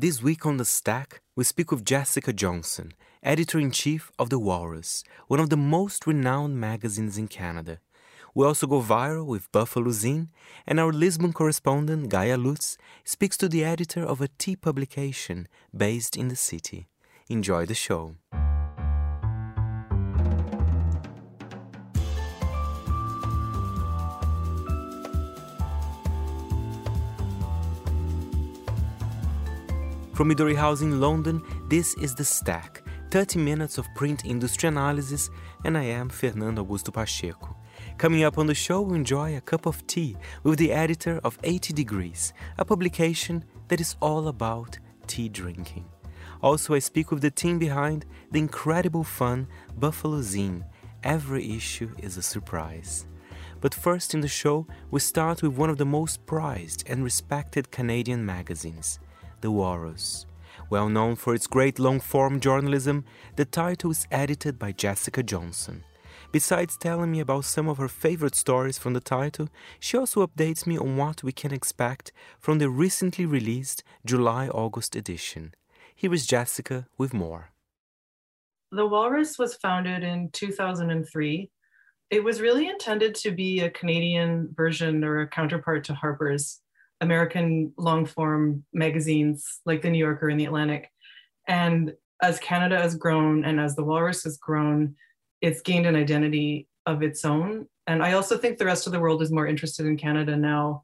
This week on The Stack, we speak with Jessica Johnson, editor in chief of The Walrus, one of the most renowned magazines in Canada. We also go viral with Buffalo Zine, and our Lisbon correspondent, Gaia Lutz, speaks to the editor of a tea publication based in the city. Enjoy the show. From Midori House in London, this is The Stack, 30 minutes of print industry analysis, and I am Fernando Augusto Pacheco. Coming up on the show, we enjoy a cup of tea with the editor of 80 Degrees, a publication that is all about tea drinking. Also, I speak with the team behind the incredible fun Buffalo Zine. Every issue is a surprise. But first in the show, we start with one of the most prized and respected Canadian magazines. The Walrus. Well known for its great long form journalism, the title is edited by Jessica Johnson. Besides telling me about some of her favorite stories from the title, she also updates me on what we can expect from the recently released July August edition. Here is Jessica with more. The Walrus was founded in 2003. It was really intended to be a Canadian version or a counterpart to Harper's. American long form magazines like the New Yorker and the Atlantic. And as Canada has grown and as the Walrus has grown, it's gained an identity of its own. And I also think the rest of the world is more interested in Canada now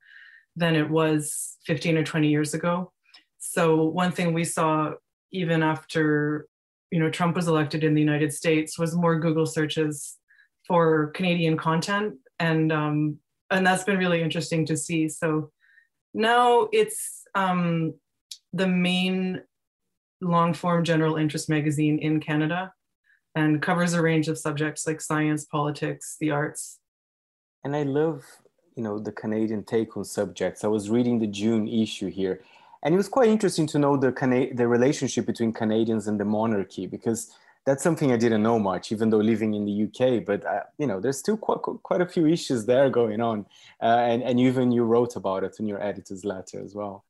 than it was 15 or 20 years ago. So one thing we saw even after you know Trump was elected in the United States was more Google searches for Canadian content, and um, and that's been really interesting to see. So now it's um, the main long form general interest magazine in Canada and covers a range of subjects like science, politics, the arts. And I love, you know, the Canadian take on subjects. I was reading the June issue here, and it was quite interesting to know the Cana- the relationship between Canadians and the monarchy because that's something I didn't know much, even though living in the UK. But uh, you know, there's still quite quite a few issues there going on, uh, and and even you wrote about it in your editor's letter as well.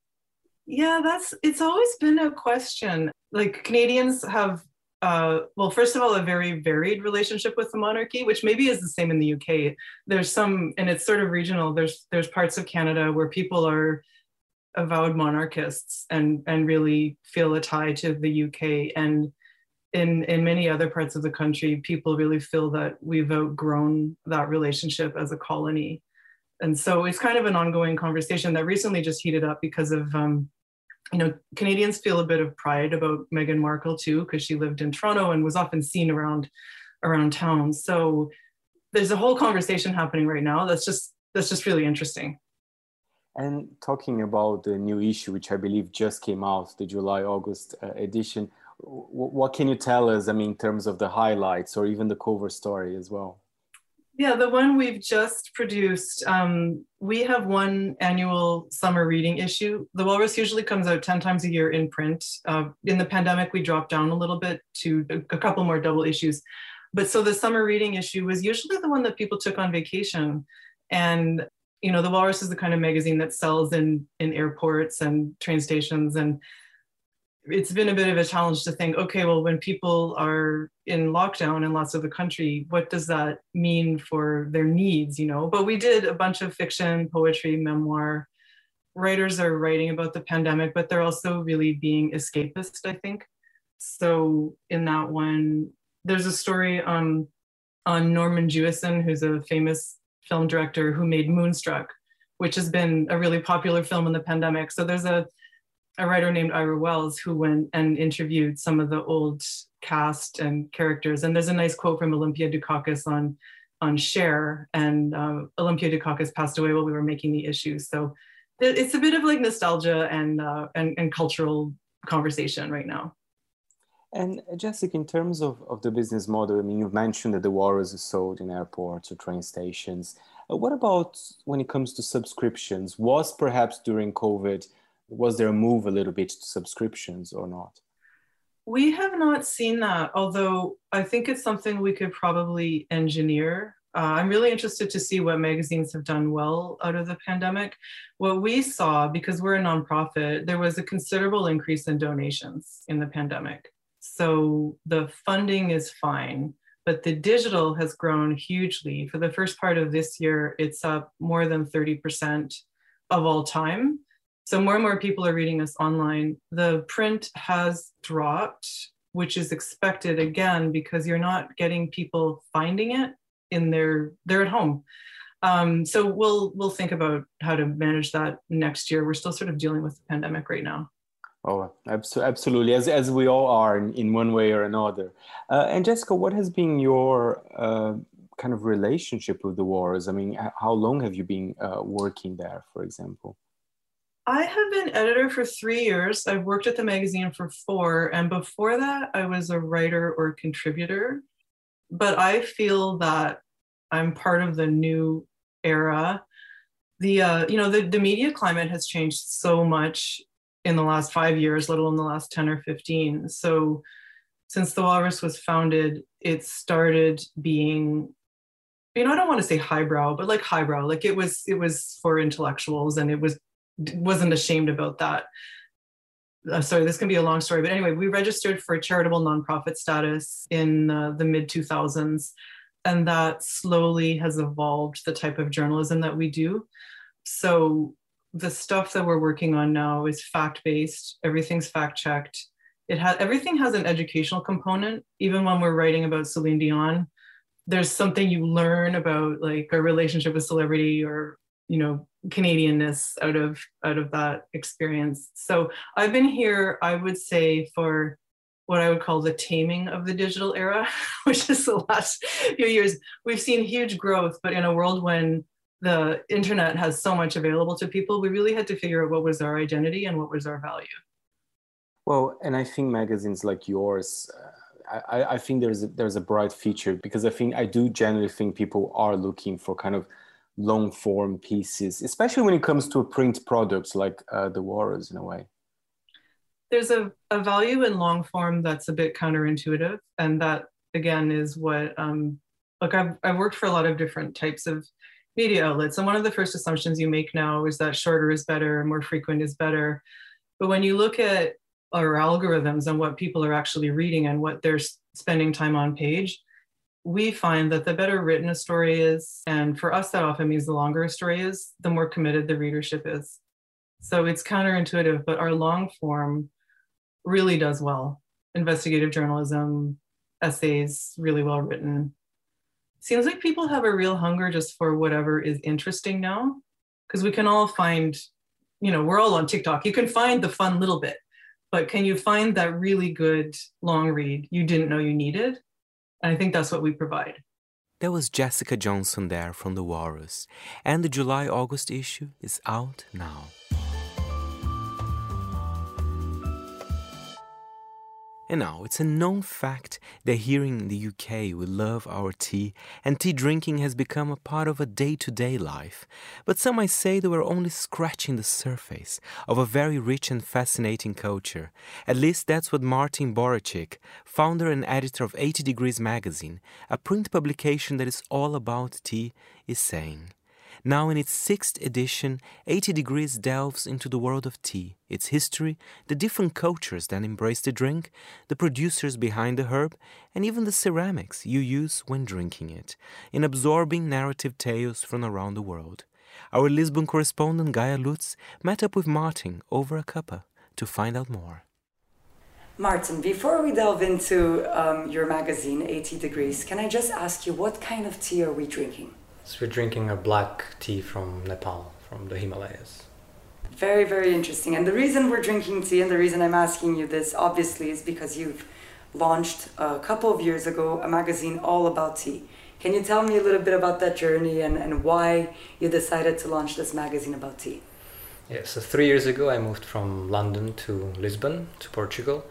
Yeah, that's it's always been a question. Like Canadians have, uh, well, first of all, a very varied relationship with the monarchy, which maybe is the same in the UK. There's some, and it's sort of regional. There's there's parts of Canada where people are avowed monarchists and and really feel a tie to the UK and in in many other parts of the country, people really feel that we've outgrown that relationship as a colony, and so it's kind of an ongoing conversation that recently just heated up because of. Um, you know, Canadians feel a bit of pride about Meghan Markle too, because she lived in Toronto and was often seen around around town. So there's a whole conversation happening right now that's just that's just really interesting. And talking about the new issue, which I believe just came out, the July August uh, edition, what can you tell us, I mean, in terms of the highlights or even the cover story as well? Yeah, the one we've just produced, um, we have one annual summer reading issue. The Walrus usually comes out 10 times a year in print. Uh, in the pandemic, we dropped down a little bit to a couple more double issues. But so the summer reading issue was usually the one that people took on vacation. And, you know, the Walrus is the kind of magazine that sells in, in airports and train stations. And it's been a bit of a challenge to think okay well when people are in lockdown in lots of the country what does that mean for their needs you know? But we did a bunch of fiction poetry memoir. Writers are writing about the pandemic but they're also really being escapist i think. So in that one there's a story um, on norman jewison who's a famous film director who made moonstruck which has been a really popular film in the pandemic. So there's a a writer named Ira Wells who went and interviewed some of the old cast and characters. And there's a nice quote from Olympia Dukakis on on Cher, and uh, Olympia Dukakis passed away while we were making the issue. So it's a bit of like nostalgia and uh, and, and cultural conversation right now. And Jessica, in terms of, of the business model, I mean, you've mentioned that the Walrus is sold in airports or train stations. Uh, what about when it comes to subscriptions? Was perhaps during COVID was there a move a little bit to subscriptions or not? We have not seen that, although I think it's something we could probably engineer. Uh, I'm really interested to see what magazines have done well out of the pandemic. What we saw, because we're a nonprofit, there was a considerable increase in donations in the pandemic. So the funding is fine, but the digital has grown hugely. For the first part of this year, it's up more than 30% of all time. So more and more people are reading us online. The print has dropped, which is expected again because you're not getting people finding it in their they're at home. Um, so we'll we'll think about how to manage that next year. We're still sort of dealing with the pandemic right now. Oh, absolutely, as as we all are in, in one way or another. Uh, and Jessica, what has been your uh, kind of relationship with the Walrus? I mean, how long have you been uh, working there, for example? I have been editor for three years. I've worked at the magazine for four, and before that, I was a writer or contributor. But I feel that I'm part of the new era. The uh, you know the the media climate has changed so much in the last five years, let alone the last ten or fifteen. So since the Walrus was founded, it started being you know i don't want to say highbrow but like highbrow like it was it was for intellectuals and it was wasn't ashamed about that. Uh, sorry, this can be a long story, but anyway, we registered for charitable nonprofit status in uh, the mid 2000s, and that slowly has evolved the type of journalism that we do. So the stuff that we're working on now is fact based. Everything's fact checked. It has everything has an educational component. Even when we're writing about Celine Dion, there's something you learn about like a relationship with celebrity or you know Canadianness out of out of that experience. So I've been here, I would say, for what I would call the taming of the digital era, which is the last few years. We've seen huge growth, but in a world when the internet has so much available to people, we really had to figure out what was our identity and what was our value. Well, and I think magazines like yours, uh, I, I think there's a, there's a bright future because I think I do generally think people are looking for kind of long form pieces, especially when it comes to print products like uh, the Walrus in a way? There's a, a value in long form that's a bit counterintuitive. And that, again, is what, um, look, I've, I've worked for a lot of different types of media outlets. And one of the first assumptions you make now is that shorter is better, more frequent is better. But when you look at our algorithms and what people are actually reading and what they're spending time on page, we find that the better written a story is, and for us, that often means the longer a story is, the more committed the readership is. So it's counterintuitive, but our long form really does well. Investigative journalism, essays, really well written. Seems like people have a real hunger just for whatever is interesting now, because we can all find, you know, we're all on TikTok. You can find the fun little bit, but can you find that really good long read you didn't know you needed? And I think that's what we provide. There was Jessica Johnson there from The Walrus, and the July August issue is out now. And now, it's a known fact that here in the UK we love our tea, and tea drinking has become a part of a day to day life. But some might say that we're only scratching the surface of a very rich and fascinating culture. At least that's what Martin Borachik, founder and editor of 80 Degrees magazine, a print publication that is all about tea, is saying. Now, in its sixth edition, 80 Degrees delves into the world of tea, its history, the different cultures that embrace the drink, the producers behind the herb, and even the ceramics you use when drinking it, in absorbing narrative tales from around the world. Our Lisbon correspondent Gaia Lutz met up with Martin over a cuppa to find out more. Martin, before we delve into um, your magazine, 80 Degrees, can I just ask you what kind of tea are we drinking? So we're drinking a black tea from Nepal, from the Himalayas. Very, very interesting. And the reason we're drinking tea and the reason I'm asking you this, obviously, is because you've launched a couple of years ago a magazine all about tea. Can you tell me a little bit about that journey and, and why you decided to launch this magazine about tea? Yeah, so three years ago I moved from London to Lisbon, to Portugal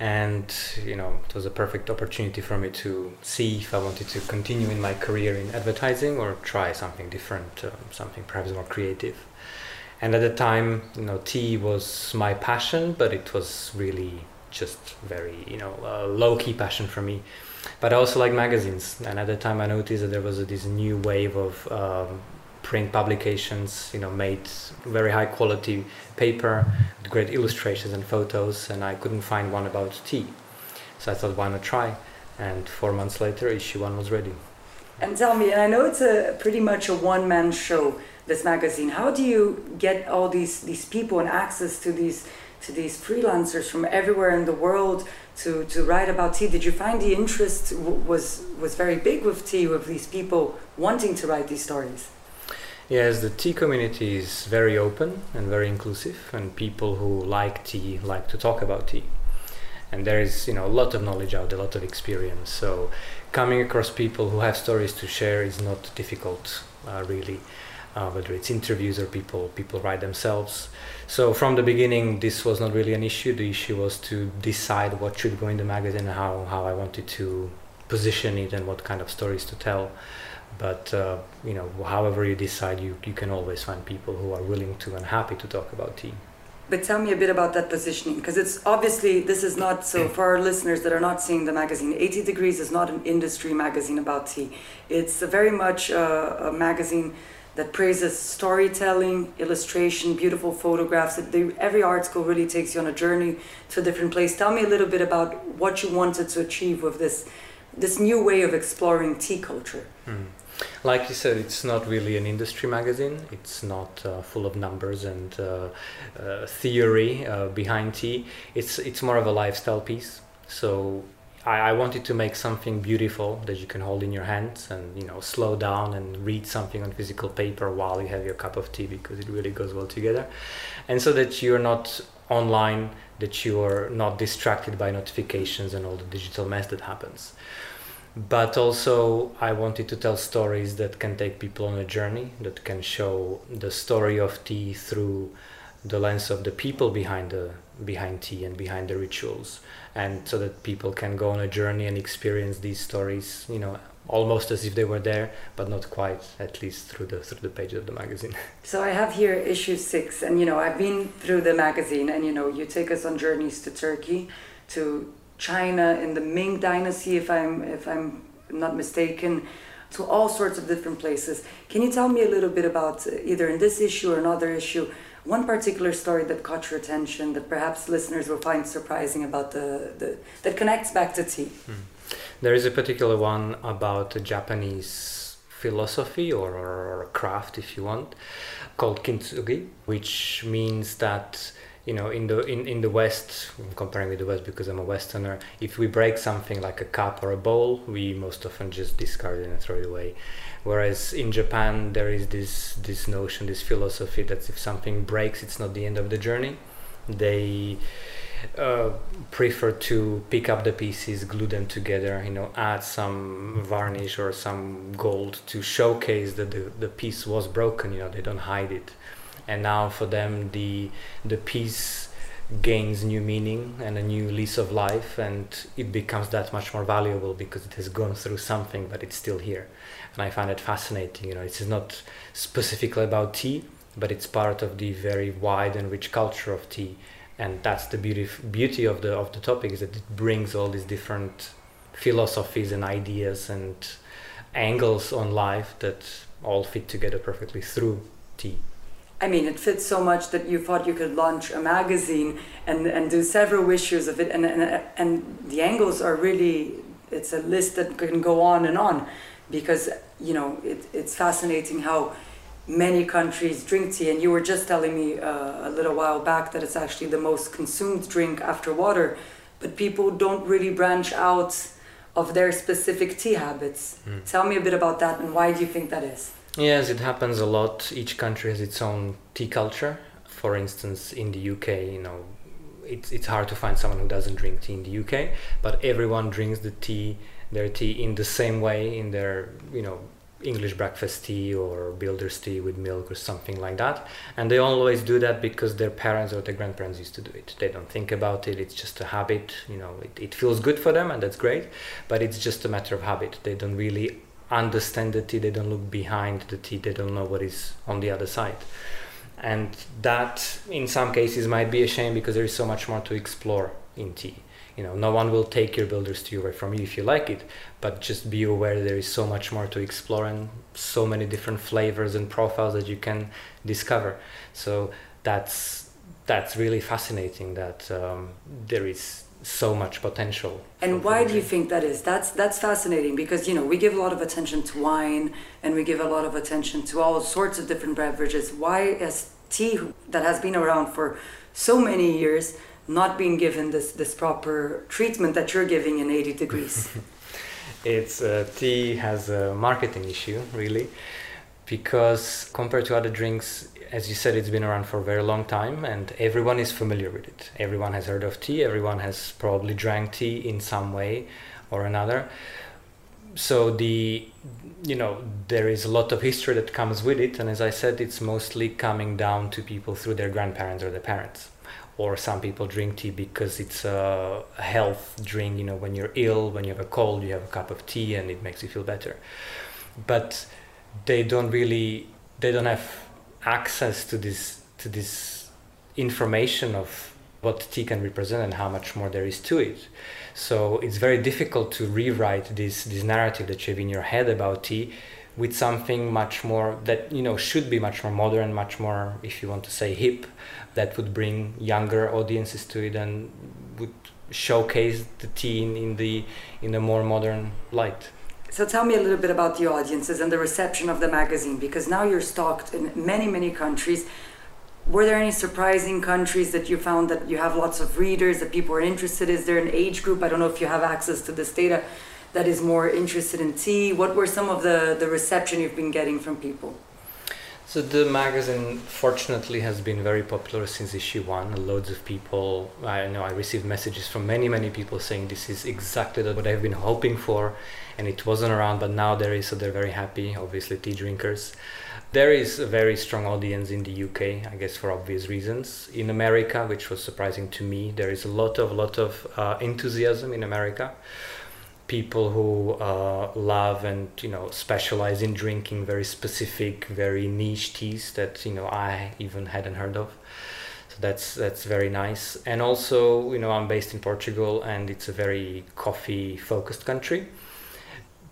and you know it was a perfect opportunity for me to see if I wanted to continue in my career in advertising or try something different, um, something perhaps more creative. And at the time, you know, tea was my passion, but it was really just very you know low key passion for me. but I also like magazines. And at the time, I noticed that there was this new wave of um, print publications, you know, made very high quality paper, with great illustrations and photos, and I couldn't find one about tea. So I thought, why not try? And four months later, issue one was ready. And tell me, and I know it's a pretty much a one man show, this magazine. How do you get all these these people and access to these to these freelancers from everywhere in the world to, to write about tea? Did you find the interest was was very big with tea, with these people wanting to write these stories? Yes, the tea community is very open and very inclusive, and people who like tea like to talk about tea. And there is, you know, a lot of knowledge out there, a lot of experience. So, coming across people who have stories to share is not difficult, uh, really. Uh, whether it's interviews or people people write themselves. So from the beginning, this was not really an issue. The issue was to decide what should go in the magazine how, how I wanted to position it and what kind of stories to tell. But uh, you know, however you decide, you, you can always find people who are willing to and happy to talk about tea. But tell me a bit about that positioning, because it's obviously this is not so for our listeners that are not seeing the magazine. 80 Degrees is not an industry magazine about tea. It's very much a, a magazine that praises storytelling, illustration, beautiful photographs. They, every article really takes you on a journey to a different place. Tell me a little bit about what you wanted to achieve with this this new way of exploring tea culture. Mm. Like you said, it's not really an industry magazine. It's not uh, full of numbers and uh, uh, theory uh, behind tea. It's it's more of a lifestyle piece. So I, I wanted to make something beautiful that you can hold in your hands and you know slow down and read something on physical paper while you have your cup of tea because it really goes well together and so that you're not online that you are not distracted by notifications and all the digital mess that happens but also I wanted to tell stories that can take people on a journey that can show the story of tea through the lens of the people behind the behind tea and behind the rituals. And so that people can go on a journey and experience these stories you know almost as if they were there but not quite at least through the through the pages of the magazine. So i have here issue 6 and you know i've been through the magazine and you know you take us on journeys to turkey to china in the ming dynasty if i'm if i'm not mistaken to all sorts of different places can you tell me a little bit about either in this issue or another issue one particular story that caught your attention that perhaps listeners will find surprising about the, the that connects back to tea? Hmm. There is a particular one about Japanese philosophy or, or, craft, if you want, called kintsugi, which means that you know in the in, in the west i'm comparing with the west because i'm a westerner if we break something like a cup or a bowl we most often just discard it and throw it away. Whereas in japan there is this this notion this philosophy that if something breaks it's not the end of the journey. They uh, prefer to pick up the pieces, glue them together, you know, add some varnish or some gold to showcase that the, the piece was broken, you know, they don't hide it and now for them the the piece gains new meaning and a new lease of life and it becomes that much more valuable because it has gone through something but it's still here. And i find it fascinating you know it's not specifically about tea but it's part of the very wide and rich culture of tea. And that's the beauty beauty of the of the topic is that it brings all these different philosophies and ideas and angles on life that all fit together perfectly through tea I mean, it fits so much that you thought you could launch a magazine and, and do several issues of it. And, and, and the angles are really, it's a list that can go on and on because, you know, it, it's fascinating how many countries drink tea. And you were just telling me uh, a little while back that it's actually the most consumed drink after water. But people don't really branch out of their specific tea habits. Mm. Tell me a bit about that and why do you think that is? Yes, it happens a lot. Each country has its own tea culture. For instance, in the UK, you know, it's it's hard to find someone who doesn't drink tea in the UK, but everyone drinks the tea, their tea in the same way in their, you know, English breakfast tea or builder's tea with milk or something like that. And they always do that because their parents or their grandparents used to do it. They don't think about it, it's just a habit. You know, it, it feels good for them and that's great, but it's just a matter of habit. They don't really understand the tea, they don't look behind the tea, they don't know what is on the other side. And that, in some cases, might be a shame because there is so much more to explore in tea. you know no one will take your builder's tea away from you if you like it but just be aware there is so much more to explore and so many different flavors and profiles that you can discover so that's that's really fascinating that um, there is so much potential. And why do you think that is? That's that's fascinating because you know we give a lot of attention to wine and we give a lot of attention to all sorts of different beverages. Why is tea that has been around for so many years not being given this this proper treatment that you're giving in 80 degrees? it's uh, tea has a marketing issue really because compared to other drinks as you said, it's been around for a very long time and everyone is familiar with it. Everyone has heard of tea, everyone has probably drank tea in some way or another. So the you know there is a lot of history that comes with it and as I said it's mostly coming down to people through their grandparents or their parents. Or some people drink tea because it's a health drink, you know, when you're ill, when you have a cold, you have a cup of tea and it makes you feel better. But they don't really they don't have access to this to this information of what tea can represent and how much more there is to it. So it's very difficult to rewrite this this narrative that you have in your head about tea with something much more that you know should be much more modern, much more, if you want to say, hip, that would bring younger audiences to it and would showcase the tea in, in the in a more modern light. So tell me a little bit about the audiences and the reception of the magazine because now you're stocked in many, many countries. Were there any surprising countries that you found that you have lots of readers, that people are interested? Is there an age group? I don't know if you have access to this data that is more interested in tea. What were some of the, the reception you've been getting from people? So the magazine, fortunately, has been very popular since issue one. Loads of people, I know I received messages from many, many people saying this is exactly what I've been hoping for, and it wasn't around, but now there is, so they're very happy. Obviously, tea drinkers. There is a very strong audience in the UK, I guess for obvious reasons. In America, which was surprising to me, there is a lot of lot of uh, enthusiasm in America people who uh, love and you know specialize in drinking very specific, very niche teas that you know I even hadn't heard of. So that's that's very nice. And also, you know, I'm based in Portugal, and it's a very coffee focused country.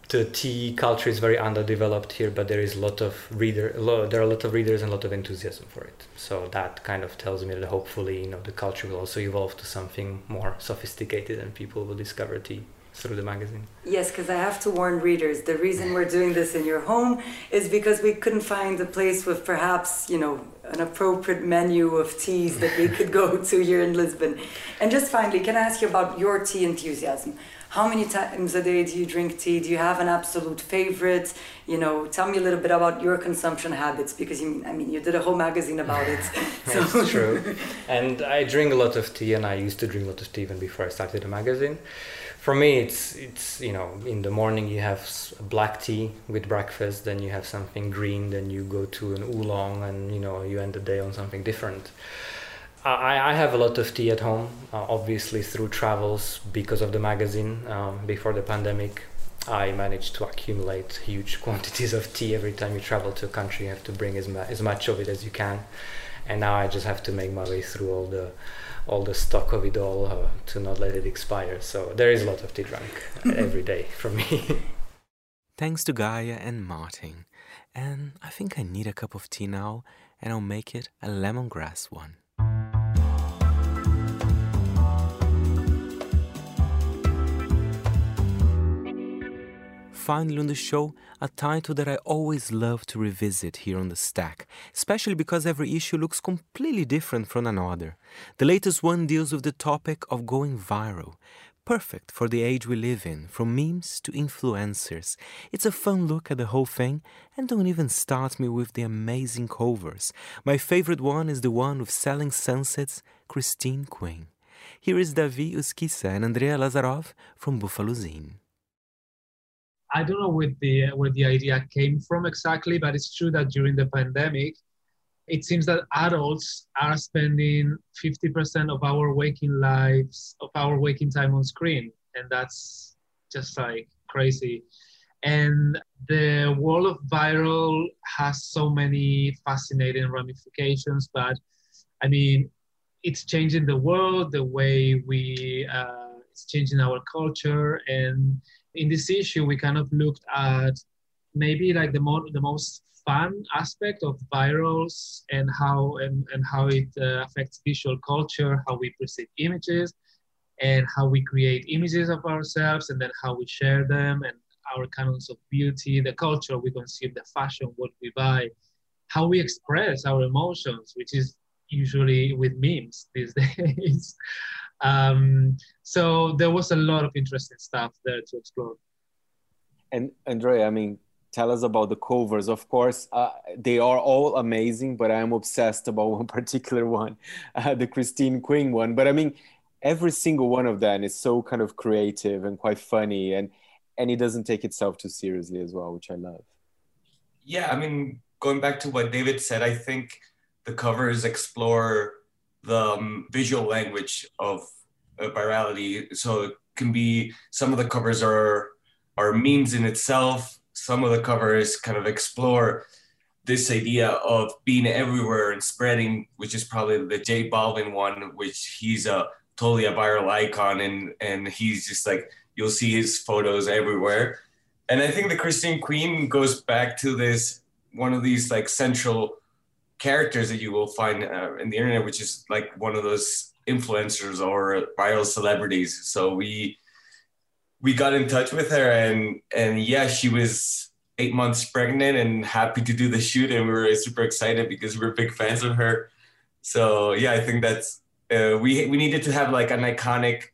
The tea culture is very underdeveloped here, but there is a lot of reader. there are a lot of readers and a lot of enthusiasm for it. So that kind of tells me that hopefully, you know, the culture will also evolve to something more sophisticated, and people will discover tea through the magazine. Yes, because I have to warn readers. The reason we're doing this in your home is because we couldn't find a place with perhaps, you know, an appropriate menu of teas that we could go to here in Lisbon. And just finally, can I ask you about your tea enthusiasm? How many times a day do you drink tea? Do you have an absolute favorite? You know, tell me a little bit about your consumption habits because you, I mean, you did a whole magazine about it. so. That's true. And I drink a lot of tea, and I used to drink a lot of tea even before I started the magazine for me it's it's you know in the morning you have black tea with breakfast then you have something green then you go to an oolong and you know you end the day on something different i, I have a lot of tea at home uh, obviously through travels because of the magazine um, before the pandemic i managed to accumulate huge quantities of tea every time you travel to a country you have to bring as, ma- as much of it as you can and now i just have to make my way through all the all the stock of it all uh, to not let it expire. So there is a lot of tea drunk every day for me. Thanks to Gaia and Martin. And I think I need a cup of tea now, and I'll make it a lemongrass one. Finally on the show a title that I always love to revisit here on the stack, especially because every issue looks completely different from another. The latest one deals with the topic of going viral. Perfect for the age we live in, from memes to influencers. It's a fun look at the whole thing, and don't even start me with the amazing covers. My favorite one is the one with Selling Sunset's, Christine Quinn. Here is Davi Uskisa and Andrea Lazarov from Buffalo Zine. I don't know where the where the idea came from exactly, but it's true that during the pandemic, it seems that adults are spending 50% of our waking lives of our waking time on screen, and that's just like crazy. And the world of viral has so many fascinating ramifications, but I mean, it's changing the world, the way we uh, it's changing our culture. And in this issue, we kind of looked at maybe like the more the most fun aspect of virals and how and, and how it uh, affects visual culture, how we perceive images, and how we create images of ourselves, and then how we share them, and our canons of beauty, the culture we consume, the fashion, what we buy, how we express our emotions, which is usually with memes these days. Um, so there was a lot of interesting stuff there to explore. And Andrea, I mean, tell us about the covers. Of course, uh, they are all amazing, but I'm obsessed about one particular one, uh, the Christine Quinn one. But I mean, every single one of them is so kind of creative and quite funny, and and it doesn't take itself too seriously as well, which I love. Yeah, I mean, going back to what David said, I think the covers explore the um, visual language of uh, virality. So it can be some of the covers are are memes in itself. Some of the covers kind of explore this idea of being everywhere and spreading, which is probably the J Balvin one, which he's a totally a viral icon and and he's just like you'll see his photos everywhere. And I think the Christine Quinn goes back to this one of these like central characters that you will find uh, in the internet, which is like one of those influencers or viral celebrities. So we we got in touch with her, and and yeah, she was eight months pregnant and happy to do the shoot, and we were super excited because we're big fans of her. So yeah, I think that's uh, we we needed to have like an iconic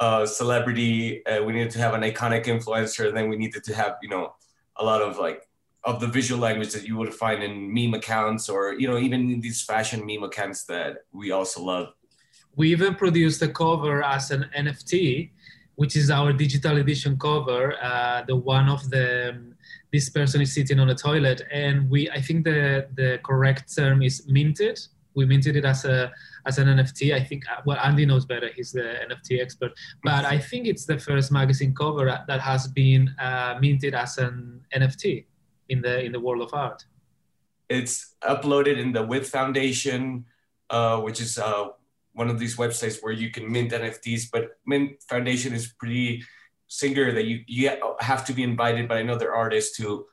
uh, celebrity. Uh, we needed to have an iconic influencer, and then we needed to have you know a lot of like of the visual language that you would find in meme accounts or you know even in these fashion meme accounts that we also love. We even produced a cover as an nft which is our digital edition cover uh, the one of the um, this person is sitting on a toilet. And we i think the the correct term is minted. We minted it as a as an nft i think uh, well andy knows better. He's the nft expert. But i think it's the first magazine cover that has been uh, minted as an nft in the in the world of art? It's uploaded in the With Foundation, uh, which is uh, one of these websites where you can mint NFTs. But Mint Foundation is pretty singular that you you have to be invited. by another artist to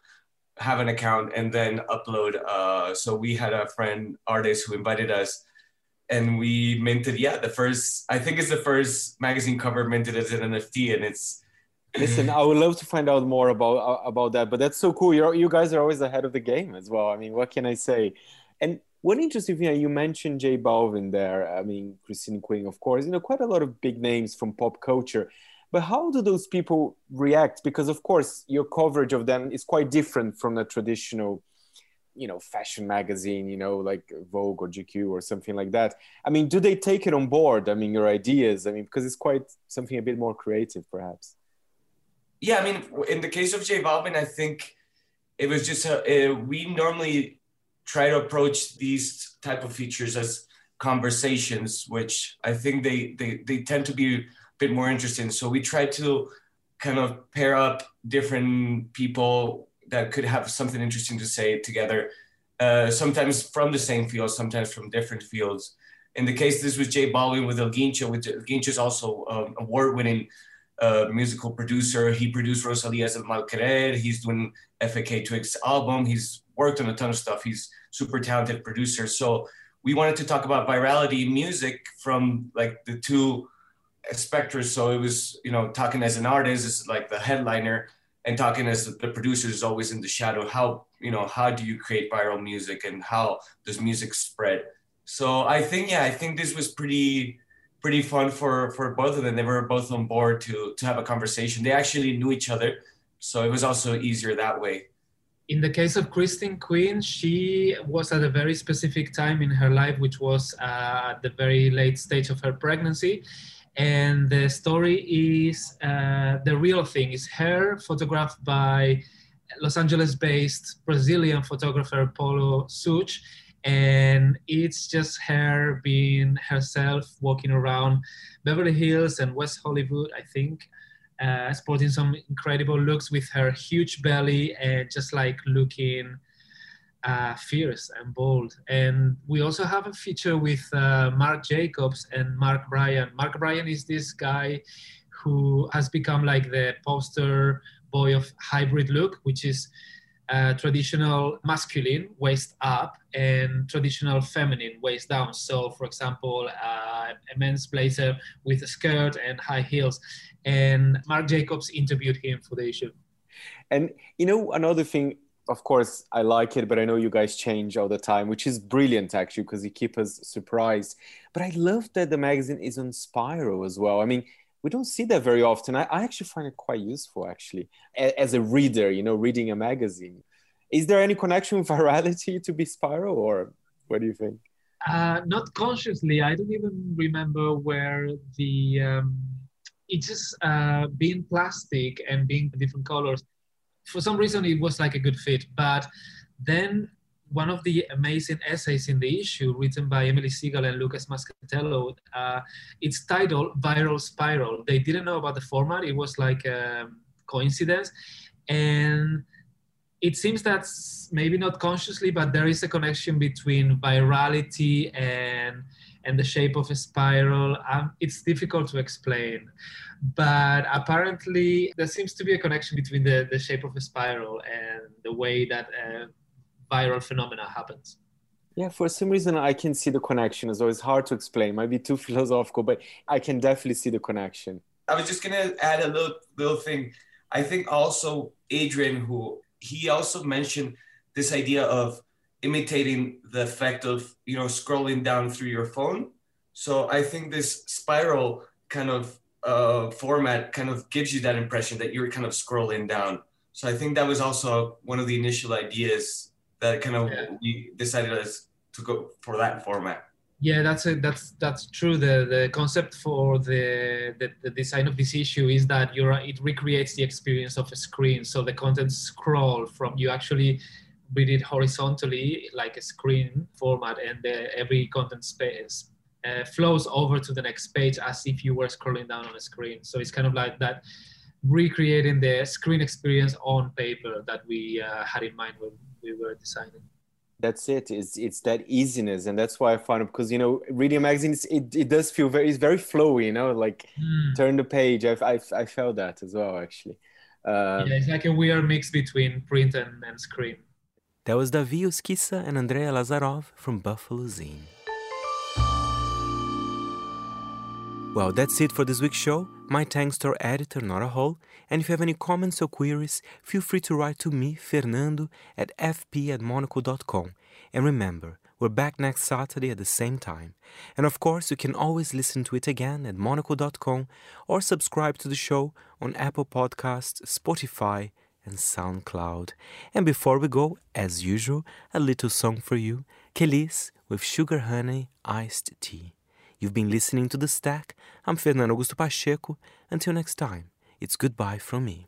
have an account and then upload. Uh, so we had a friend artist who invited us and we minted yeah the first i think it's the first magazine cover minted as an nft and it's Listen, I would love to find out more about uh, about that, but that's so cool. You you guys are always ahead of the game as well. I mean, what can I say? And one interesting thing you mentioned J Balvin there. I mean, Christine Quinn, of course. You know, quite a lot of big names from pop culture. But how do those people react? Because of course, your coverage of them is quite different from the traditional, you know, fashion magazine. You know, like Vogue or GQ or something like that. I mean, do they take it on board? I mean, your ideas. I mean, because it's quite something a bit more creative, perhaps yeah, I mean, in the case of J Balvin, I think it was just a, a, we normally try to approach these type of features as conversations, which I think they they they tend to be a bit more interesting. So we try to kind of pair up different people that could have something interesting to say together. Uh, sometimes from the same field, sometimes from different fields. In the case this was Jay Balvin with El Guincho, which El Guincho is also um, award-winning a musical producer. He produced Rosalia's El Mal Querer. He's doing FKA Twigs album. He's worked on a ton of stuff. He's super talented producer. So we wanted to talk about virality music from like the two specters. So it was, you know, talking as an artist is like the headliner and talking as the producer is always in the shadow. How, you know, how do you create viral music and how does music spread? So I think, yeah, I think this was pretty, pretty fun for for both of them. They were both on board to to have a conversation. They actually knew each other, so it was also easier that way. In the case of Christine Quinn, she was at a very specific time in her life, which was uh, at the very late stage of her pregnancy. And the story is uh, the real thing is her photographed by Los Angeles based Brazilian photographer Paulo Such and it's just her being herself walking around Beverly Hills and West Hollywood, I think, uh, sporting some incredible looks with her huge belly and just like looking uh, fierce and bold. And we also have a feature with uh, Marc Jacobs and Mark Bryan. Mark Bryan is this guy who has become like the poster boy of hybrid look, which is uh, traditional masculine waist up and traditional feminine waist down. So, for example, uh, a men's blazer with a skirt and high heels. And Marc Jacobs interviewed him for the issue. And you know, another thing, of course, I like it, but I know you guys change all the time, which is brilliant actually, because you keep us surprised. But I love that the magazine is on spiral as well. I mean, we don't see that very often. I, I actually find it quite useful, actually, a, as a reader, you know, reading a magazine. Is there any connection with virality to be spiral, or what do you think? Uh, not consciously. I don't even remember where the um, it's just uh, being plastic and being different colors. For some reason, it was like a good fit. But then one of the amazing essays in the issue written by Emily Segal and Lucas Mascatello, uh, it's titled Viral Spiral. They didn't know about the format. It was like a coincidence. And it seems that maybe not consciously, but there is a connection between virality and and the shape of a spiral. Um, it's difficult to explain, but apparently there seems to be a connection between the, the shape of a spiral and the way that uh, viral phenomena happens. Yeah, for some reason I can see the connection. It's always hard to explain. Might be too philosophical, but I can definitely see the connection. I was just gonna add a little little thing. I think also Adrian, who he also mentioned this idea of imitating the effect of you know scrolling down through your phone. So I think this spiral kind of uh, format kind of gives you that impression that you're kind of scrolling down. So I think that was also one of the initial ideas that kind of yeah. we decided us to go for that format. Yeah, that's a, that's that's true. The the concept for the, the, the design of this issue is that you're it recreates the experience of a screen. So the content scroll from you actually read it horizontally like a screen format, and the, every content space uh, flows over to the next page as if you were scrolling down on a screen. So it's kind of like that recreating the screen experience on paper that we uh, had in mind when we were designing. That's it. It's it's that easiness. And that's why i found it because you know reading magazines it, it does feel very it's very flowy you know like mm. turn the page. I i i felt that as well actually. Um, yeah it's like a weird mix between print and, and screen. That was Davi Uskisa and Andrea Lazarov from Buffalo Zine. Well, that's it for this week's show. My thanks to our editor, Nora Hall. And if you have any comments or queries, feel free to write to me, Fernando, at fp at monocle.com. And remember, we're back next Saturday at the same time. And of course, you can always listen to it again at monocle.com or subscribe to the show on Apple Podcasts, Spotify, and SoundCloud. And before we go, as usual, a little song for you Kelis with Sugar Honey Iced Tea. You've been listening to The Stack. I'm Fernando Augusto Pacheco. Until next time, it's goodbye from me.